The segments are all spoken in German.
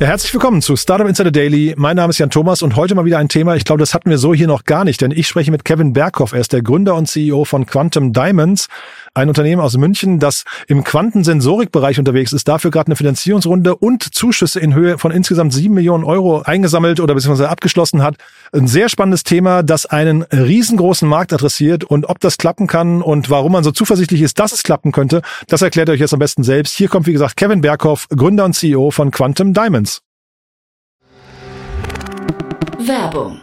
Ja, herzlich willkommen zu Startup Insider Daily. Mein Name ist Jan Thomas und heute mal wieder ein Thema, ich glaube, das hatten wir so hier noch gar nicht, denn ich spreche mit Kevin Berghoff. Er ist der Gründer und CEO von Quantum Diamonds, ein Unternehmen aus München, das im Quantensensorikbereich unterwegs ist, dafür gerade eine Finanzierungsrunde und Zuschüsse in Höhe von insgesamt sieben Millionen Euro eingesammelt oder beziehungsweise abgeschlossen hat. Ein sehr spannendes Thema, das einen riesengroßen Markt adressiert und ob das klappen kann und warum man so zuversichtlich ist, dass es klappen könnte, das erklärt euch jetzt am besten selbst. Hier kommt, wie gesagt, Kevin Berghoff, Gründer und CEO von Quantum Diamonds. Werbung.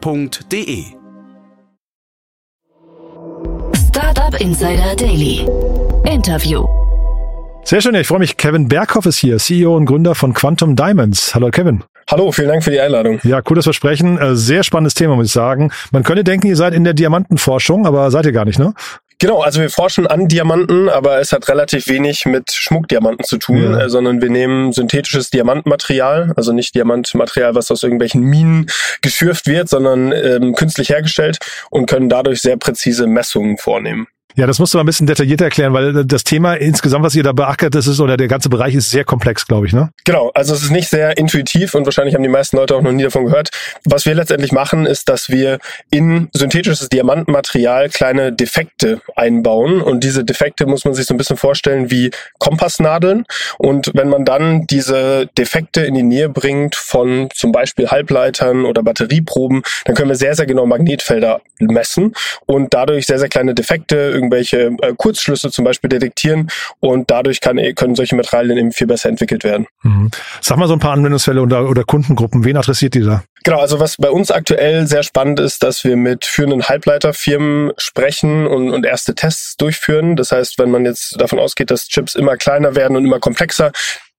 www.startup.de. Startup Insider Daily. Interview. Sehr schön, ich freue mich. Kevin Berghoff ist hier, CEO und Gründer von Quantum Diamonds. Hallo Kevin. Hallo, vielen Dank für die Einladung. Ja, cooles Versprechen. Äh, Sehr spannendes Thema, muss ich sagen. Man könnte denken, ihr seid in der Diamantenforschung, aber seid ihr gar nicht, ne? Genau, also wir forschen an Diamanten, aber es hat relativ wenig mit Schmuckdiamanten zu tun, Ja. äh, sondern wir nehmen synthetisches Diamantmaterial, also nicht Diamantmaterial, was aus irgendwelchen Minen geschürft wird, sondern ähm, künstlich hergestellt und können dadurch sehr präzise Messungen vornehmen. Ja, das musst du mal ein bisschen detaillierter erklären, weil das Thema insgesamt, was ihr da beackert, das ist, oder der ganze Bereich ist sehr komplex, glaube ich, ne? Genau, also es ist nicht sehr intuitiv und wahrscheinlich haben die meisten Leute auch noch nie davon gehört. Was wir letztendlich machen, ist, dass wir in synthetisches Diamantenmaterial kleine Defekte einbauen und diese Defekte muss man sich so ein bisschen vorstellen wie Kompassnadeln und wenn man dann diese Defekte in die Nähe bringt von zum Beispiel Halbleitern oder Batterieproben, dann können wir sehr, sehr genau Magnetfelder messen und dadurch sehr, sehr kleine Defekte, irgendwelche äh, Kurzschlüsse zum Beispiel detektieren und dadurch kann, können solche Materialien eben viel besser entwickelt werden. Mhm. Sag mal so ein paar Anwendungsfälle oder, oder Kundengruppen. Wen adressiert ihr da? Genau, also was bei uns aktuell sehr spannend ist, dass wir mit führenden Halbleiterfirmen sprechen und, und erste Tests durchführen. Das heißt, wenn man jetzt davon ausgeht, dass Chips immer kleiner werden und immer komplexer,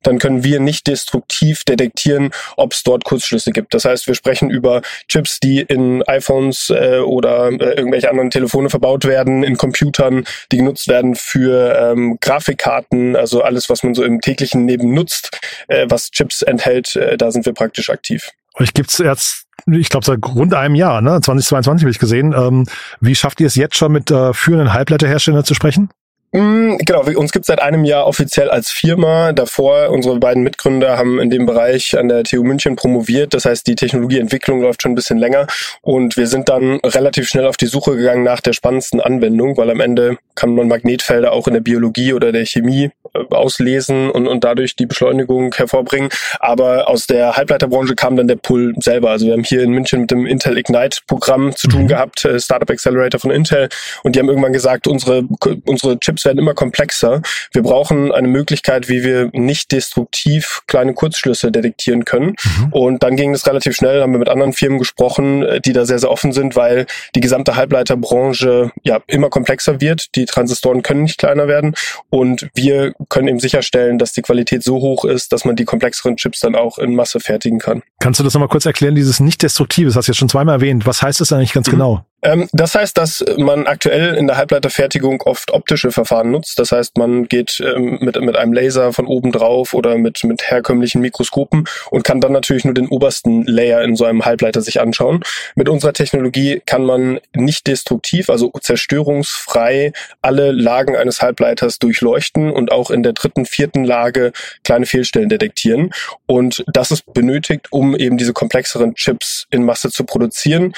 dann können wir nicht destruktiv detektieren, ob es dort Kurzschlüsse gibt. Das heißt, wir sprechen über Chips, die in iPhones äh, oder äh, irgendwelche anderen Telefone verbaut werden, in Computern, die genutzt werden für ähm, Grafikkarten, also alles, was man so im täglichen Leben nutzt, äh, was Chips enthält, äh, da sind wir praktisch aktiv. Euch gibt's jetzt, ich glaube, seit rund einem Jahr, ne? 2022 habe ich gesehen. Ähm, wie schafft ihr es jetzt schon mit äh, führenden Halbleiterherstellern zu sprechen? Mm, Genau, uns gibt seit einem Jahr offiziell als Firma. Davor, unsere beiden Mitgründer haben in dem Bereich an der TU München promoviert. Das heißt, die Technologieentwicklung läuft schon ein bisschen länger. Und wir sind dann relativ schnell auf die Suche gegangen nach der spannendsten Anwendung, weil am Ende kann man Magnetfelder auch in der Biologie oder der Chemie äh, auslesen und, und dadurch die Beschleunigung hervorbringen. Aber aus der Halbleiterbranche kam dann der Pull selber. Also wir haben hier in München mit dem Intel Ignite Programm zu tun Mhm. gehabt, äh, Startup Accelerator von Intel. Und die haben irgendwann gesagt, unsere, unsere Chips werden immer komplexer. Wir brauchen eine Möglichkeit, wie wir nicht destruktiv kleine Kurzschlüsse detektieren können. Mhm. Und dann ging es relativ schnell, haben wir mit anderen Firmen gesprochen, äh, die da sehr, sehr offen sind, weil die gesamte Halbleiterbranche ja immer komplexer wird. Die Transistoren können nicht kleiner werden. Und wir können eben sicherstellen, dass die Qualität so hoch ist, dass man die komplexeren Chips dann auch in Masse fertigen kann. Kannst du das nochmal kurz erklären, dieses Nicht-Destruktive, das hast du jetzt schon zweimal erwähnt. Was heißt das eigentlich ganz Mhm. genau? Ähm, das heißt, dass man aktuell in der Halbleiterfertigung oft optische Verfahren nutzt. Das heißt, man geht ähm, mit, mit einem Laser von oben drauf oder mit, mit herkömmlichen Mikroskopen und kann dann natürlich nur den obersten Layer in so einem Halbleiter sich anschauen. Mit unserer Technologie kann man nicht destruktiv, also zerstörungsfrei alle Lagen eines Halbleiters durchleuchten und auch in der dritten, vierten Lage kleine Fehlstellen detektieren. Und das ist benötigt, um eben diese komplexeren Chips in Masse zu produzieren.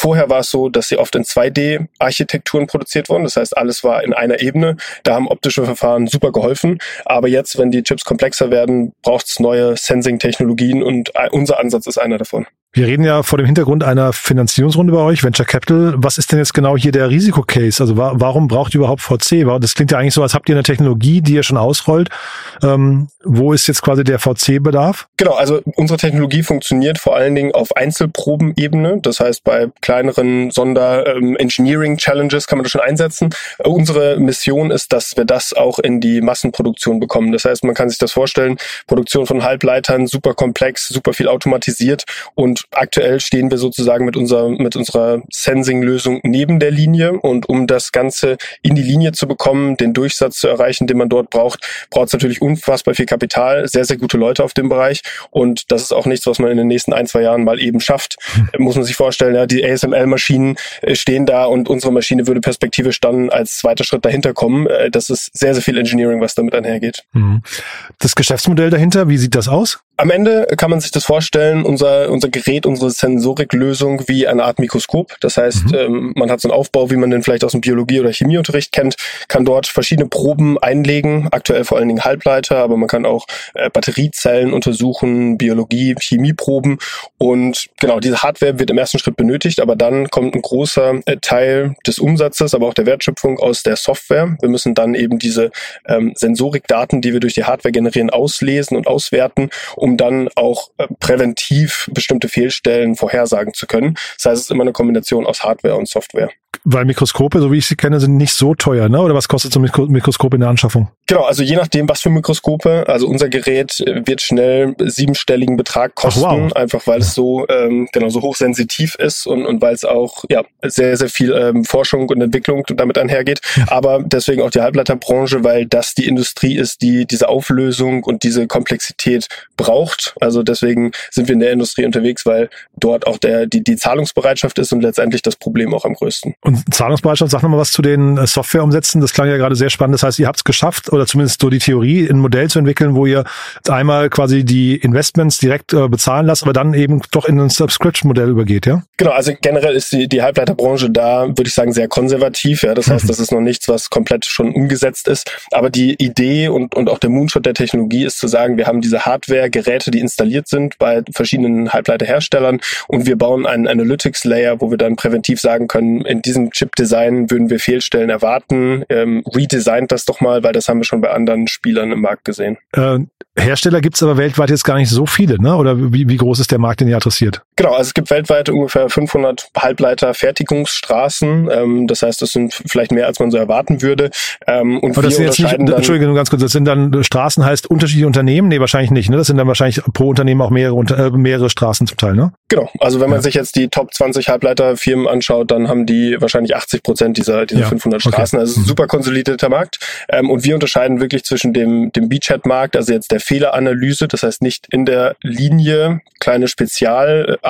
Vorher war es so, dass sie oft in 2D-Architekturen produziert wurden. Das heißt, alles war in einer Ebene. Da haben optische Verfahren super geholfen. Aber jetzt, wenn die Chips komplexer werden, braucht es neue Sensing-Technologien und äh, unser Ansatz ist einer davon. Wir reden ja vor dem Hintergrund einer Finanzierungsrunde bei euch, Venture Capital. Was ist denn jetzt genau hier der Risikocase? Also wa warum braucht ihr überhaupt VC? Das klingt ja eigentlich so, als habt ihr eine Technologie, die ihr schon ausrollt. Ähm, wo ist jetzt quasi der VC-Bedarf? Genau, also unsere Technologie funktioniert vor allen Dingen auf Einzelprobenebene. Das heißt, bei kleineren Sonder-Engineering-Challenges ähm, kann man das schon einsetzen. Unsere Mission ist, dass wir das auch in die Massenproduktion bekommen. Das heißt, man kann sich das vorstellen, Produktion von Halbleitern, super komplex, super viel automatisiert und aktuell stehen wir sozusagen mit unserer, mit unserer Sensing-Lösung neben der Linie. Und um das Ganze in die Linie zu bekommen, den Durchsatz zu erreichen, den man dort braucht, braucht es natürlich unfassbar viel Kapital, sehr, sehr gute Leute auf dem Bereich. Und das ist auch nichts, was man in den nächsten ein, zwei Jahren mal eben schafft. Hm. Muss man sich vorstellen, ja, die ASML-Maschinen äh, stehen da und unsere Maschine würde perspektivisch dann als zweiter Schritt dahinter kommen. Äh, das ist sehr, sehr viel Engineering, was damit einhergeht. Hm. Das Geschäftsmodell dahinter, wie sieht das aus? Am Ende kann man sich das vorstellen, unser, unser Gerät, unsere Sensoriklösung wie eine Art Mikroskop. Das heißt, mhm. ähm, man hat so einen Aufbau, wie man den vielleicht aus dem Biologie- oder Chemieunterricht kennt, kann dort verschiedene Proben einlegen, aktuell vor allen Dingen Halbleiter, aber man kann auch äh, Batteriezellen untersuchen, Biologie, Chemieproben und genau, diese Hardware wird im ersten Schritt benötigt, aber dann kommt ein großer äh, Teil des Umsatzes, aber auch der Wertschöpfung aus der Software. Wir müssen dann eben diese ähm, Sensorikdaten, die wir durch die Hardware generieren, auslesen und auswerten, um um dann auch äh, präventiv bestimmte Fehlstellen vorhersagen zu können. Das heißt, es ist immer eine Kombination aus Hardware und Software. Weil Mikroskope, so wie ich sie kenne, sind nicht so teuer, ne? Oder was kostet so ein Mikroskop in der Anschaffung? Genau, also je nachdem, was für Mikroskope. Also unser Gerät äh, wird schnell siebenstelligen Betrag kosten, Ach, wow. einfach weil es so ähm, genau so hochsensitiv ist und, und weil es auch ja sehr sehr viel ähm, Forschung und Entwicklung damit einhergeht. Aber deswegen auch die Halbleiterbranche, weil das die Industrie ist, die diese Auflösung und diese Komplexität braucht. Also deswegen sind wir in der Industrie unterwegs, weil dort auch der die die Zahlungsbereitschaft ist und letztendlich das Problem auch am größten. Und Zahlungsbereitschaft, sag nochmal was zu den äh, Softwareumsätzen. Das klang ja gerade sehr spannend. Das heißt, ihr habt es geschafft, oder zumindest so die Theorie, ein Modell zu entwickeln, wo ihr einmal quasi die Investments direkt äh, bezahlen lasst, aber dann eben doch in ein Subscription-Modell übergeht, ja? Genau, also generell ist die, die Halbleiterbranche da, würde ich sagen, sehr konservativ. Ja, Das heißt, mhm. das ist noch nichts, was komplett schon umgesetzt ist. Aber die Idee und, und auch der Moonshot der Technologie ist zu sagen, wir haben diese Hardware-Geräte, die installiert sind bei verschiedenen Halbleiterherstellern und wir bauen einen Analytics-Layer, wo wir dann präventiv sagen können, in diesem Chip-Design würden wir Fehlstellen erwarten. Ähm, redesignt das doch mal, weil das haben wir schon bei anderen Spielern im Markt gesehen. Äh, Hersteller gibt es aber weltweit jetzt gar nicht so viele, ne? Oder wie, wie groß ist der Markt, den ihr adressiert? Genau, also es gibt weltweit ungefähr 500 Halbleiter-Fertigungsstraßen. Ähm, das heißt, das sind vielleicht mehr, als man so erwarten würde. Ähm, und aber das sind jetzt nicht, Entschuldigung, ganz kurz, das sind dann Straßen heißt unterschiedliche Unternehmen? Nee, wahrscheinlich nicht. Ne? Das sind dann wahrscheinlich pro Unternehmen auch mehrere, äh, mehrere Straßen zum Teil, ne? Genau, also wenn man ja. sich jetzt die Top 20 Halbleiterfirmen anschaut, dann haben die wahrscheinlich 80 Prozent dieser, dieser ja. 500 Straßen. Okay. Also mhm. super konsolidierter Markt. Ähm, und wir unterscheiden wirklich zwischen dem, dem Beachhead-Markt, also jetzt der Fehleranalyse, das heißt nicht in der Linie kleine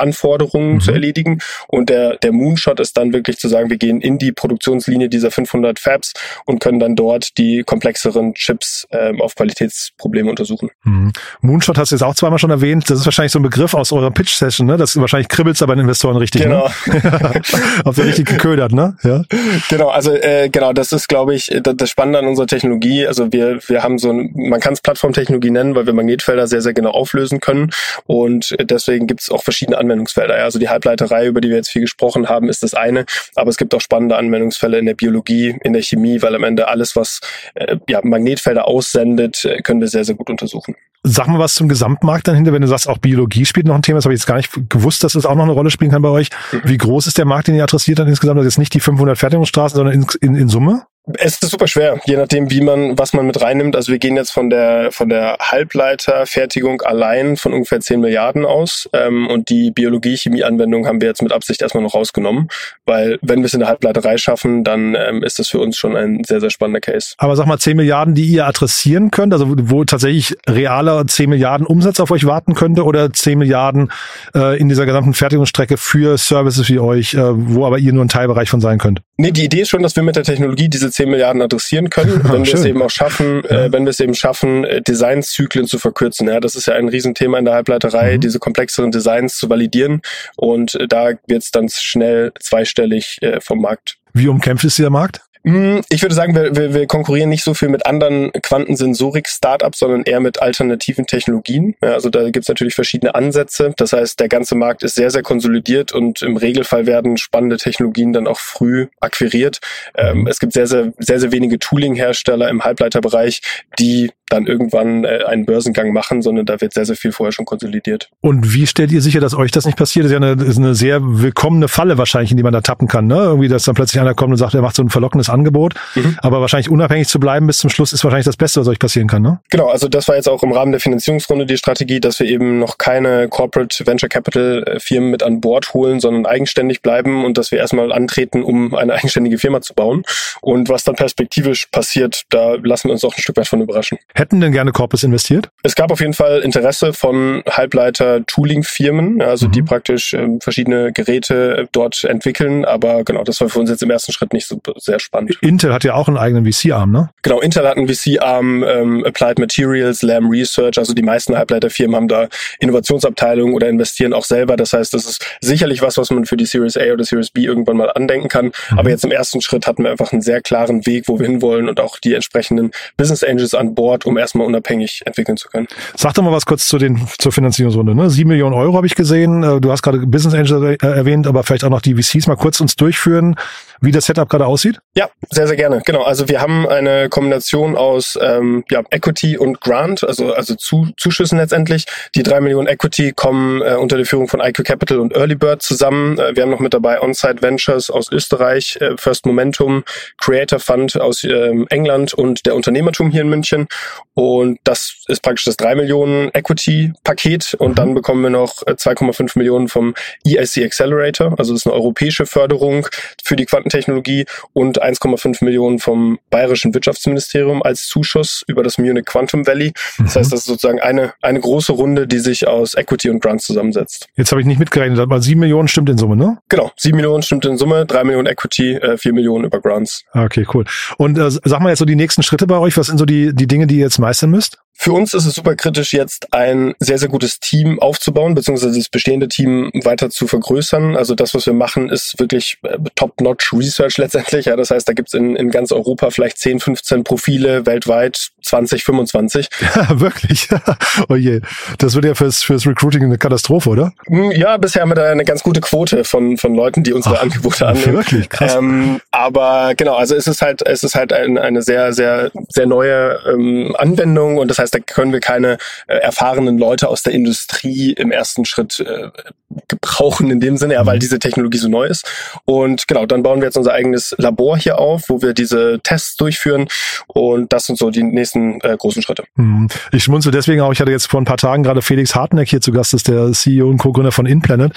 Spezialanforderungen mhm. zu erledigen. Und der, der Moonshot ist dann wirklich zu sagen, wir gehen in die Produktionslinie dieser 500 Fabs und können dann dort die komplexeren Chips ähm, auf Qualitätsprobleme untersuchen. Mhm. Moonshot hast du jetzt auch zweimal schon erwähnt. Das ist wahrscheinlich so ein Begriff aus eurer Pitch-Session, ne? Das wahrscheinlich kribbelt's bei den Investoren richtig, genau. ne? Habt ihr richtig geködert, ne? Ja. Genau, also äh, genau, das ist, glaube ich, das Spannende an unserer Technologie. Also wir, wir haben so ein, man kann es Plattformtechnologie nennen, weil wir Magnetfelder sehr, sehr genau auflösen können. Und deswegen gibt es auch verschiedene Anwendungsfelder. Also die Halbleiterei, über die wir jetzt viel gesprochen haben, ist das eine. Aber es gibt auch spannende Anwendungsfälle in der Biologie, in der Chemie, weil am Ende alles, was äh, ja, Magnetfelder aussendet, äh, können wir sehr, sehr gut untersuchen. Sag mal was zum Gesamtmarkt dahinter, wenn du sagst, auch Biologie spielt noch ein Thema, das habe ich jetzt gar nicht gewusst, dass es das auch noch eine Rolle spielen kann bei euch. Mhm. Wie groß ist der Markt, den ihr adressiert dann insgesamt? Das ist jetzt nicht die 500 Fertigungsstraßen, sondern in, in, in Summe? Es ist super schwer, je nachdem, wie man, was man mit reinnimmt. Also wir gehen jetzt von der von der Halbleiterfertigung allein von ungefähr 10 Milliarden aus. Ähm, und die Biologie-Chemie-Anwendung haben wir jetzt mit Absicht erstmal noch rausgenommen. Weil wenn wir es in der Halbleiterei schaffen, dann ähm, ist das für uns schon ein sehr, sehr spannender Case. Aber sag mal, 10 Milliarden, die ihr adressieren könnt, also wo, tatsächlich realer 10 Milliarden Umsatz auf euch warten könnte oder 10 Milliarden äh, in dieser gesamten Fertigungsstrecke für Services wie euch, äh, wo aber ihr nur ein Teilbereich von sein könnt? Nee, die Idee ist schon, dass wir mit der Technologie diese 10 Milliarden adressieren können, wenn wir es eben auch schaffen, ja. äh, wenn wir es eben schaffen, äh, Designzyklen zu verkürzen. Ja, das ist ja ein Riesenthema in der Halbleiterei, mhm. diese komplexeren Designs zu validieren. Und äh, da wird es dann schnell zweistellig äh, vom Markt. Wie umkämpft ist dieser Markt? Hm, ich würde sagen, wir, wir, wir konkurrieren nicht so viel mit anderen Quantensensorik-Startups, sondern eher mit alternativen Technologien. Ja, also da gibt es natürlich verschiedene Ansätze. Das heißt, der ganze Markt ist sehr, sehr konsolidiert und im Regelfall werden spannende Technologien dann auch früh akquiriert. Ähm, es gibt sehr, sehr, sehr, sehr wenige Tooling-Hersteller im Halbleiterbereich, die dann irgendwann äh, einen Börsengang machen, sondern da wird sehr, sehr viel vorher schon konsolidiert. Und wie stellt ihr sicher, dass euch das nicht passiert? Das ist ja eine, ist eine sehr willkommene Falle wahrscheinlich, in die man da tappen kann. Ne? Irgendwie, dass dann plötzlich einer kommt und sagt, er macht so ein verlockendes Angebot. Mhm. Aber wahrscheinlich unabhängig zu bleiben bis zum Schluss ist wahrscheinlich das Beste, was euch passieren kann. Ne? Genau, also das war jetzt auch im Rahmen der Finanzierungsrunde die Strategie, dass wir eben noch keine Corporate Venture Capital äh, Firmen mit an Bord holen, sondern eigenständig bleiben und dass wir erstmal antreten, um eine eigenständige Firma zu bauen. Und was dann perspektivisch passiert, da lassen wir uns auch ein Stück weit von überraschen. Hätten denn gerne Corpus investiert? Es gab auf jeden Fall Interesse von Halbleiter-Tooling-Firmen, also mhm. die praktisch ähm, verschiedene Geräte äh, dort entwickeln. Aber genau, das war für uns jetzt im ersten Schritt nicht so sehr spannend. Intel hat ja auch einen eigenen VC-Arm, ne? Genau, Intel hat einen VC-Arm, ähm, Applied Materials, Lam Research. Also die meisten Halbleiterfirmen haben da Innovationsabteilungen oder investieren auch selber. Das heißt, das ist sicherlich was, was man für die Series A oder Series B irgendwann mal andenken kann. Mhm. Aber jetzt im ersten Schritt hatten wir einfach einen sehr klaren Weg, wo wir hinwollen und auch die entsprechenden Business Angels an Bord, um erstmal unabhängig entwickeln zu können. Sag doch mal was kurz zu den, zur Finanzierungsrunde. Ne? Sieben Millionen Euro habe ich gesehen. Äh, du hast gerade Business Angels erwähnt, aber vielleicht auch noch die VCs mal kurz uns durchführen wie das Setup gerade aussieht? Ja, sehr, sehr gerne. Genau. Also wir haben eine Kombination aus ähm, ja, Equity und Grant, also, also zu, Zuschüssen letztendlich. Die drei Millionen Equity kommen äh, unter der Führung von IQ Capital und Early Bird zusammen. Äh, wir haben noch mit dabei Onsite Ventures aus Österreich, äh, First Momentum, Creator Fund aus ähm, England und der Unternehmertum hier in München. Und das ist praktisch das drei Millionen Equity-Paket. Und dann bekommen wir noch 2,5 äh, Millionen vom EIC Accelerator. Also das ist eine europäische Förderung für die Quanten Technologie und 1,5 Millionen vom Bayerischen Wirtschaftsministerium als Zuschuss über das Munich Quantum Valley. Das mhm. heißt, das ist sozusagen eine, eine große Runde, die sich aus Equity und Grants zusammensetzt. Jetzt habe ich nicht mitgerechnet, aber sieben Millionen stimmt in Summe, ne? Genau, sieben Millionen stimmt in Summe, drei Millionen Equity, äh, vier Millionen über Grants. Okay, cool. Und äh, sag mal jetzt so die nächsten Schritte bei euch. Was sind so die, die Dinge, die ihr jetzt meistern müsst? Für uns ist es super kritisch, jetzt ein sehr, sehr gutes Team aufzubauen, beziehungsweise das bestehende Team weiter zu vergrößern. Also das, was wir machen, ist wirklich äh, top-notch Research letztendlich. Ja, das heißt, da gibt's in, in ganz Europa vielleicht 10, 15 Profile, weltweit 20, 25. Ja, wirklich. oh je. Das wird ja fürs, fürs Recruiting eine Katastrophe, oder? Hm, ja, bisher haben wir da eine ganz gute Quote von, von Leuten, die unsere Ach, Angebote annehmen. Wirklich, krass. Ähm, aber genau, also es ist halt, es ist halt ein, eine sehr, sehr, sehr neue ähm, Anwendung und das heißt, da können wir keine äh, erfahrenen Leute aus der Industrie im ersten Schritt äh, gebrauchen in dem Sinne, ja, weil mhm. diese Technologie so neu ist. Und genau, dann bauen wir jetzt unser eigenes Labor hier auf, wo wir diese Tests durchführen und das sind so die nächsten äh, großen Schritte. Mhm. Ich schmunzel deswegen auch, ich hatte jetzt vor ein paar Tagen gerade Felix Hartneck hier zu Gast, das ist der CEO und Co-Gründer von InPlanet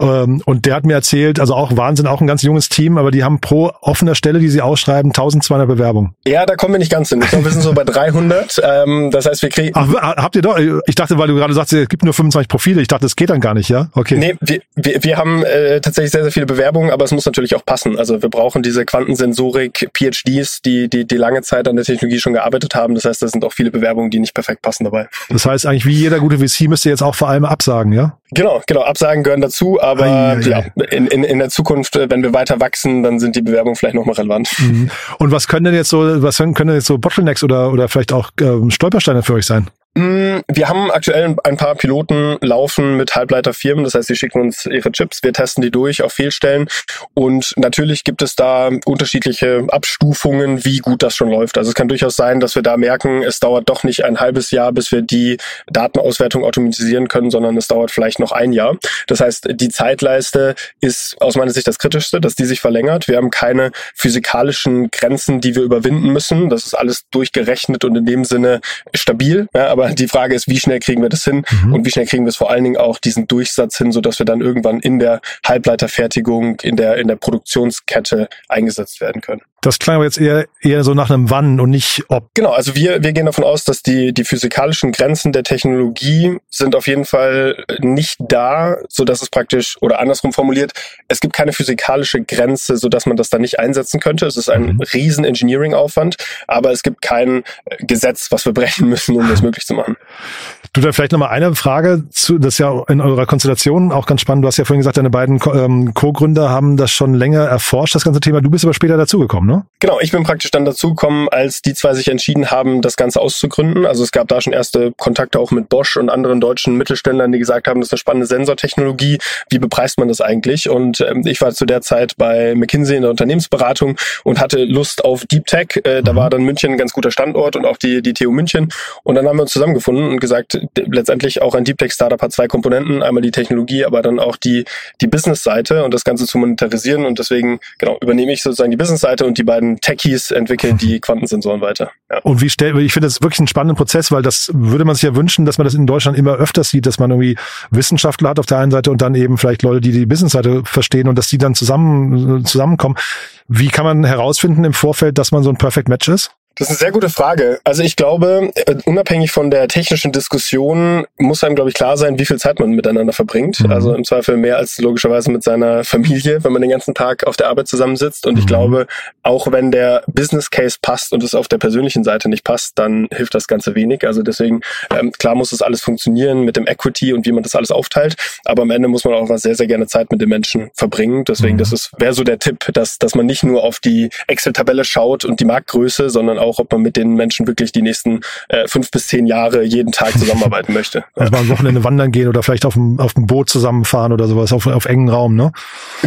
ähm, und der hat mir erzählt, also auch Wahnsinn, auch ein ganz junges Team, aber die haben pro offener Stelle, die sie ausschreiben, 1200 Bewerbungen. Ja, da kommen wir nicht ganz hin. Ich glaube, wir sind so bei 300. Ähm, das heißt, wir kriegen... Ach, habt ihr doch, ich dachte, weil du gerade sagst, es gibt nur 25 Profile, ich dachte, das geht dann gar nicht, ja? Okay. Nee, wir, wir, wir haben äh, tatsächlich sehr, sehr viele Bewerbungen, aber es muss natürlich auch passen. Also wir brauchen diese Quantensensorik, PhDs, die, die, die lange Zeit an der Technologie schon gearbeitet haben. Das heißt, da sind auch viele Bewerbungen, die nicht perfekt passen dabei. Das heißt eigentlich, wie jeder gute VC müsst ihr jetzt auch vor allem absagen, ja? Genau, genau. Absagen gehören dazu, aber ei, ei, ja, in, in, in der Zukunft, äh, wenn wir weiter wachsen, dann sind die Bewerbungen vielleicht nochmal relevant. Mhm. Und was können denn jetzt so, was können denn jetzt so Bottlenecks oder, oder vielleicht auch ähm, Stolpersteine für euch sein? Mm, wir haben aktuell ein paar Piloten laufen mit Halbleiterfirmen. Das heißt, sie schicken uns ihre Chips, wir testen die durch auf Fehlstellen. Und natürlich gibt es da unterschiedliche Abstufungen, wie gut das schon läuft. Also es kann durchaus sein, dass wir da merken, es dauert doch nicht ein halbes Jahr, bis wir die Datenauswertung automatisieren können, sondern es dauert vielleicht noch ein Jahr. Das heißt, die Zeitleiste ist aus meiner Sicht das Kritischste, dass die sich verlängert. Wir haben keine physikalischen Grenzen, die wir überwinden müssen. Das ist alles durchgerechnet und in dem Sinne stabil. Ja, aber aber die Frage ist, wie schnell kriegen wir das hin mhm. und wie schnell kriegen wir es vor allen Dingen auch diesen Durchsatz hin, so dass wir dann irgendwann in der Halbleiterfertigung, in der, in der Produktionskette eingesetzt werden können. Das klang aber jetzt eher, eher so nach einem Wann und nicht ob. Genau, also wir, wir gehen davon aus, dass die, die physikalischen Grenzen der Technologie sind auf jeden Fall nicht da, so dass es praktisch, oder andersrum formuliert, es gibt keine physikalische Grenze, so dass man das dann nicht einsetzen könnte. Es ist ein mhm. riesen Engineering-Aufwand, aber es gibt kein Gesetz, was wir brechen müssen, um das möglich zu machen. Du, da vielleicht nochmal eine Frage zu, das ist ja in eurer Konstellation auch ganz spannend. Du hast ja vorhin gesagt, deine beiden ähm, Co-Gründer haben das schon länger erforscht, das ganze Thema. Du bist aber später dazugekommen, ne? Ne? Genau, ich bin praktisch dann dazugekommen, als die zwei sich entschieden haben, das Ganze auszugründen. Also es gab da schon erste Kontakte auch mit Bosch und anderen deutschen Mittelständlern, die gesagt haben, das ist eine spannende Sensortechnologie. Wie bepreist man das eigentlich? Und ähm, ich war zu der Zeit bei McKinsey in der Unternehmensberatung und hatte Lust auf Deep Tech. Äh, da mhm. war dann München ein ganz guter Standort und auch die, die TU München. Und dann haben wir uns zusammengefunden und gesagt, letztendlich auch ein Deep Tech Startup hat zwei Komponenten. Einmal die Technologie, aber dann auch die, die Business-Seite und das Ganze zu monetarisieren. Und deswegen, genau, übernehme ich sozusagen die Business-Seite und die beiden Techies entwickeln die Quantensensoren weiter. Ja. Und wie stellt, ich finde das wirklich einen spannenden Prozess, weil das würde man sich ja wünschen, dass man das in Deutschland immer öfter sieht, dass man irgendwie Wissenschaftler hat auf der einen Seite und dann eben vielleicht Leute, die die Business-Seite verstehen und dass die dann zusammen, zusammenkommen. Wie kann man herausfinden im Vorfeld, dass man so ein Perfect Match ist? Das ist eine sehr gute Frage. Also ich glaube, äh, unabhängig von der technischen Diskussion muss einem, glaube ich, klar sein, wie viel Zeit man miteinander verbringt. Mhm. Also im Zweifel mehr als logischerweise mit seiner Familie, wenn man den ganzen Tag auf der Arbeit zusammensitzt. Und mhm. ich glaube, auch wenn der Business Case passt und es auf der persönlichen Seite nicht passt, dann hilft das Ganze wenig. Also deswegen, ähm, klar muss das alles funktionieren mit dem Equity und wie man das alles aufteilt. Aber am Ende muss man auch sehr, sehr gerne Zeit mit den Menschen verbringen. Deswegen, mhm. das ist, wäre so der Tipp, dass, dass man nicht nur auf die Excel-Tabelle schaut und die Marktgröße, sondern auch, ob man mit den Menschen wirklich die nächsten äh, fünf bis zehn Jahre jeden Tag zusammenarbeiten möchte. Also mal am Wochenende wandern gehen oder vielleicht auf dem, auf dem Boot zusammenfahren oder sowas auf, auf engen Raum, ne?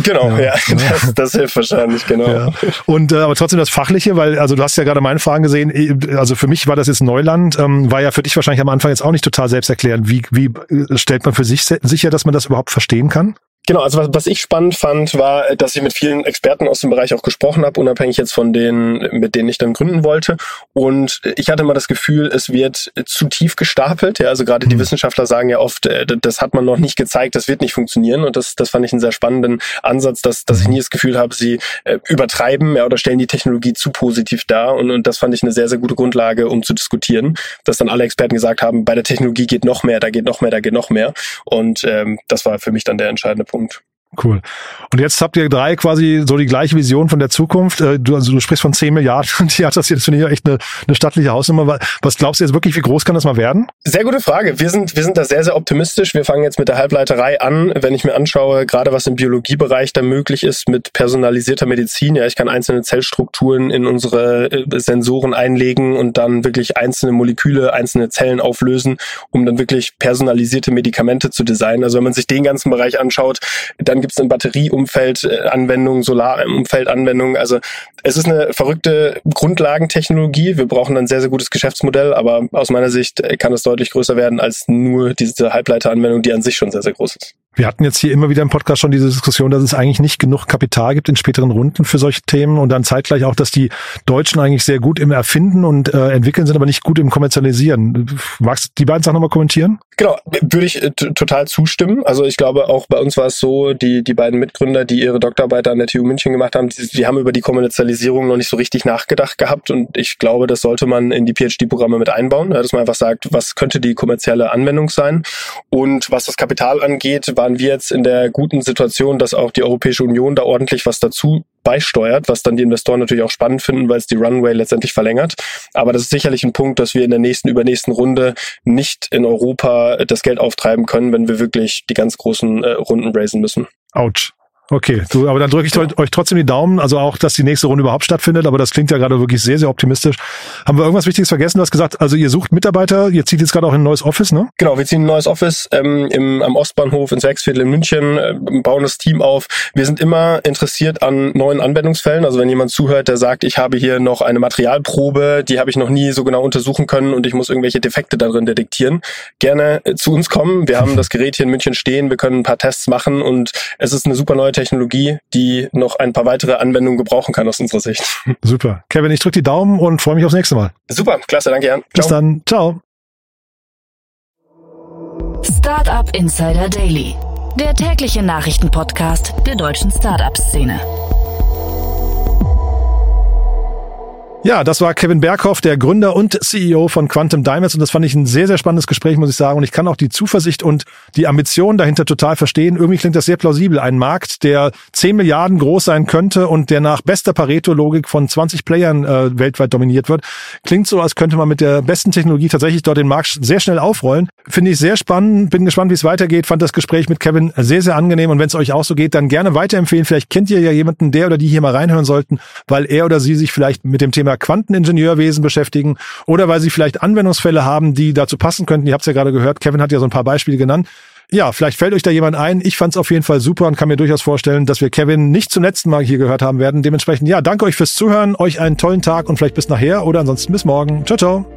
Genau, ja, ja. Das, das hilft wahrscheinlich, genau. Ja. Und äh, aber trotzdem das Fachliche, weil, also du hast ja gerade meine Fragen gesehen, eh, also für mich war das jetzt Neuland, ähm, war ja für dich wahrscheinlich am Anfang jetzt auch nicht total selbsterklärend. Wie, wie äh, stellt man für sich sicher, dass man das überhaupt verstehen kann? Genau, also was, was ich spannend fand, war, dass ich mit vielen Experten aus dem Bereich auch gesprochen habe, unabhängig jetzt von denen, mit denen ich dann gründen wollte. Und ich hatte immer das Gefühl, es wird zu tief gestapelt. Ja, also gerade die mhm. Wissenschaftler sagen ja oft, äh, das hat man noch nicht gezeigt, das wird nicht funktionieren. Und das, das fand ich einen sehr spannenden Ansatz, dass, dass ich mhm. nie das Gefühl habe, sie äh, übertreiben ja, oder stellen die Technologie zu positiv dar. Und, und das fand ich eine sehr, sehr gute Grundlage, um zu diskutieren, dass dann alle Experten gesagt haben, bei der Technologie geht noch mehr, da geht noch mehr, da geht noch mehr. Und ähm, das war für mich dann der entscheidende Punkt. Punkt. Cool. Und jetzt habt ihr drei quasi so die gleiche Vision von der Zukunft. Äh, du, also du sprichst von 10 Milliarden. Die hat das jetzt finde ich echt eine, eine stattliche Hausnummer. Was glaubst du jetzt wirklich, wie groß kann das mal werden? Sehr gute Frage. Wir sind, wir sind da sehr, sehr optimistisch. Wir fangen jetzt mit der Halbleiterei an. Wenn ich mir anschaue, gerade was im Biologiebereich da möglich ist mit personalisierter Medizin. Ja, ich kann einzelne Zellstrukturen in unsere äh, Sensoren einlegen und dann wirklich einzelne Moleküle, einzelne Zellen auflösen, um dann wirklich personalisierte Medikamente zu designen. Also wenn man sich den ganzen Bereich anschaut, dann dann gibt es ein Batterieumfeld äh, Solarumfeld Anwendungen. Also es ist eine verrückte Grundlagentechnologie. Wir brauchen ein sehr, sehr gutes Geschäftsmodell, aber aus meiner Sicht kann es deutlich größer werden als nur diese Halbleiteranwendung, die an sich schon sehr, sehr groß ist. Wir hatten jetzt hier immer wieder im Podcast schon diese Diskussion, dass es eigentlich nicht genug Kapital gibt in späteren Runden für solche Themen und dann zeitgleich auch, dass die Deutschen eigentlich sehr gut im Erfinden und äh, Entwickeln sind, aber nicht gut im Kommerzialisieren. Magst du die beiden Sachen nochmal kommentieren? Genau, würde ich äh, total zustimmen. Also ich glaube, auch bei uns war es so, die, die beiden Mitgründer, die ihre Doktorarbeit an der TU München gemacht haben, die, die haben über die Kommerzialisierung noch nicht so richtig nachgedacht gehabt und ich glaube, das sollte man in die PhD-Programme mit einbauen, dass man einfach sagt, was könnte die kommerzielle Anwendung sein und was das Kapital angeht, war waren wir jetzt in der guten Situation, dass auch die Europäische Union da ordentlich was dazu beisteuert, was dann die Investoren natürlich auch spannend finden, weil es die Runway letztendlich verlängert. Aber das ist sicherlich ein Punkt, dass wir in der nächsten, übernächsten Runde nicht in Europa das Geld auftreiben können, wenn wir wirklich die ganz großen äh, Runden raisen müssen. Autsch. Okay, du, aber dann drücke ich ja. euch trotzdem die Daumen, also auch, dass die nächste Runde überhaupt stattfindet, aber das klingt ja gerade wirklich sehr, sehr optimistisch. Haben wir irgendwas Wichtiges vergessen? Du hast gesagt, also ihr sucht Mitarbeiter, ihr zieht jetzt gerade auch in ein neues Office, ne? Genau, wir ziehen ein neues Office ähm, im, am Ostbahnhof in Sechsviertel in München, äh, bauen das Team auf. Wir sind immer interessiert an neuen Anwendungsfällen. Also wenn jemand zuhört, der sagt, ich habe hier noch eine Materialprobe, die habe ich noch nie so genau untersuchen können und ich muss irgendwelche Defekte darin detektieren, gerne äh, zu uns kommen. Wir haben das Gerät hier in München stehen, wir können ein paar Tests machen und es ist eine super neue Technologie, die noch ein paar weitere Anwendungen gebrauchen kann aus unserer Sicht. Super. Kevin, ich drücke die Daumen und freue mich aufs nächste Mal. Super, klasse, danke Jan. Bis dann. Ciao. Startup Insider Daily, der tägliche Nachrichtenpodcast der deutschen Startup-Szene. Ja, das war Kevin Berghoff, der Gründer und CEO von Quantum Diamonds und das fand ich ein sehr, sehr spannendes Gespräch, muss ich sagen. Und ich kann auch die Zuversicht und die Ambition dahinter total verstehen. Irgendwie klingt das sehr plausibel. Ein Markt, der 10 Milliarden groß sein könnte und der nach bester Pareto-Logik von 20 Playern äh, weltweit dominiert wird, klingt so, als könnte man mit der besten Technologie tatsächlich dort den Markt sehr schnell aufrollen. Finde ich sehr spannend, bin gespannt, wie es weitergeht. Fand das Gespräch mit Kevin sehr, sehr angenehm und wenn es euch auch so geht, dann gerne weiterempfehlen. Vielleicht kennt ihr ja jemanden, der oder die hier mal reinhören sollten, weil er oder sie sich vielleicht mit dem Thema Quanteningenieurwesen beschäftigen oder weil sie vielleicht Anwendungsfälle haben, die dazu passen könnten. Ihr habt es ja gerade gehört, Kevin hat ja so ein paar Beispiele genannt. Ja, vielleicht fällt euch da jemand ein. Ich fand es auf jeden Fall super und kann mir durchaus vorstellen, dass wir Kevin nicht zum letzten Mal hier gehört haben werden. Dementsprechend, ja, danke euch fürs Zuhören, euch einen tollen Tag und vielleicht bis nachher oder ansonsten bis morgen. Ciao, ciao.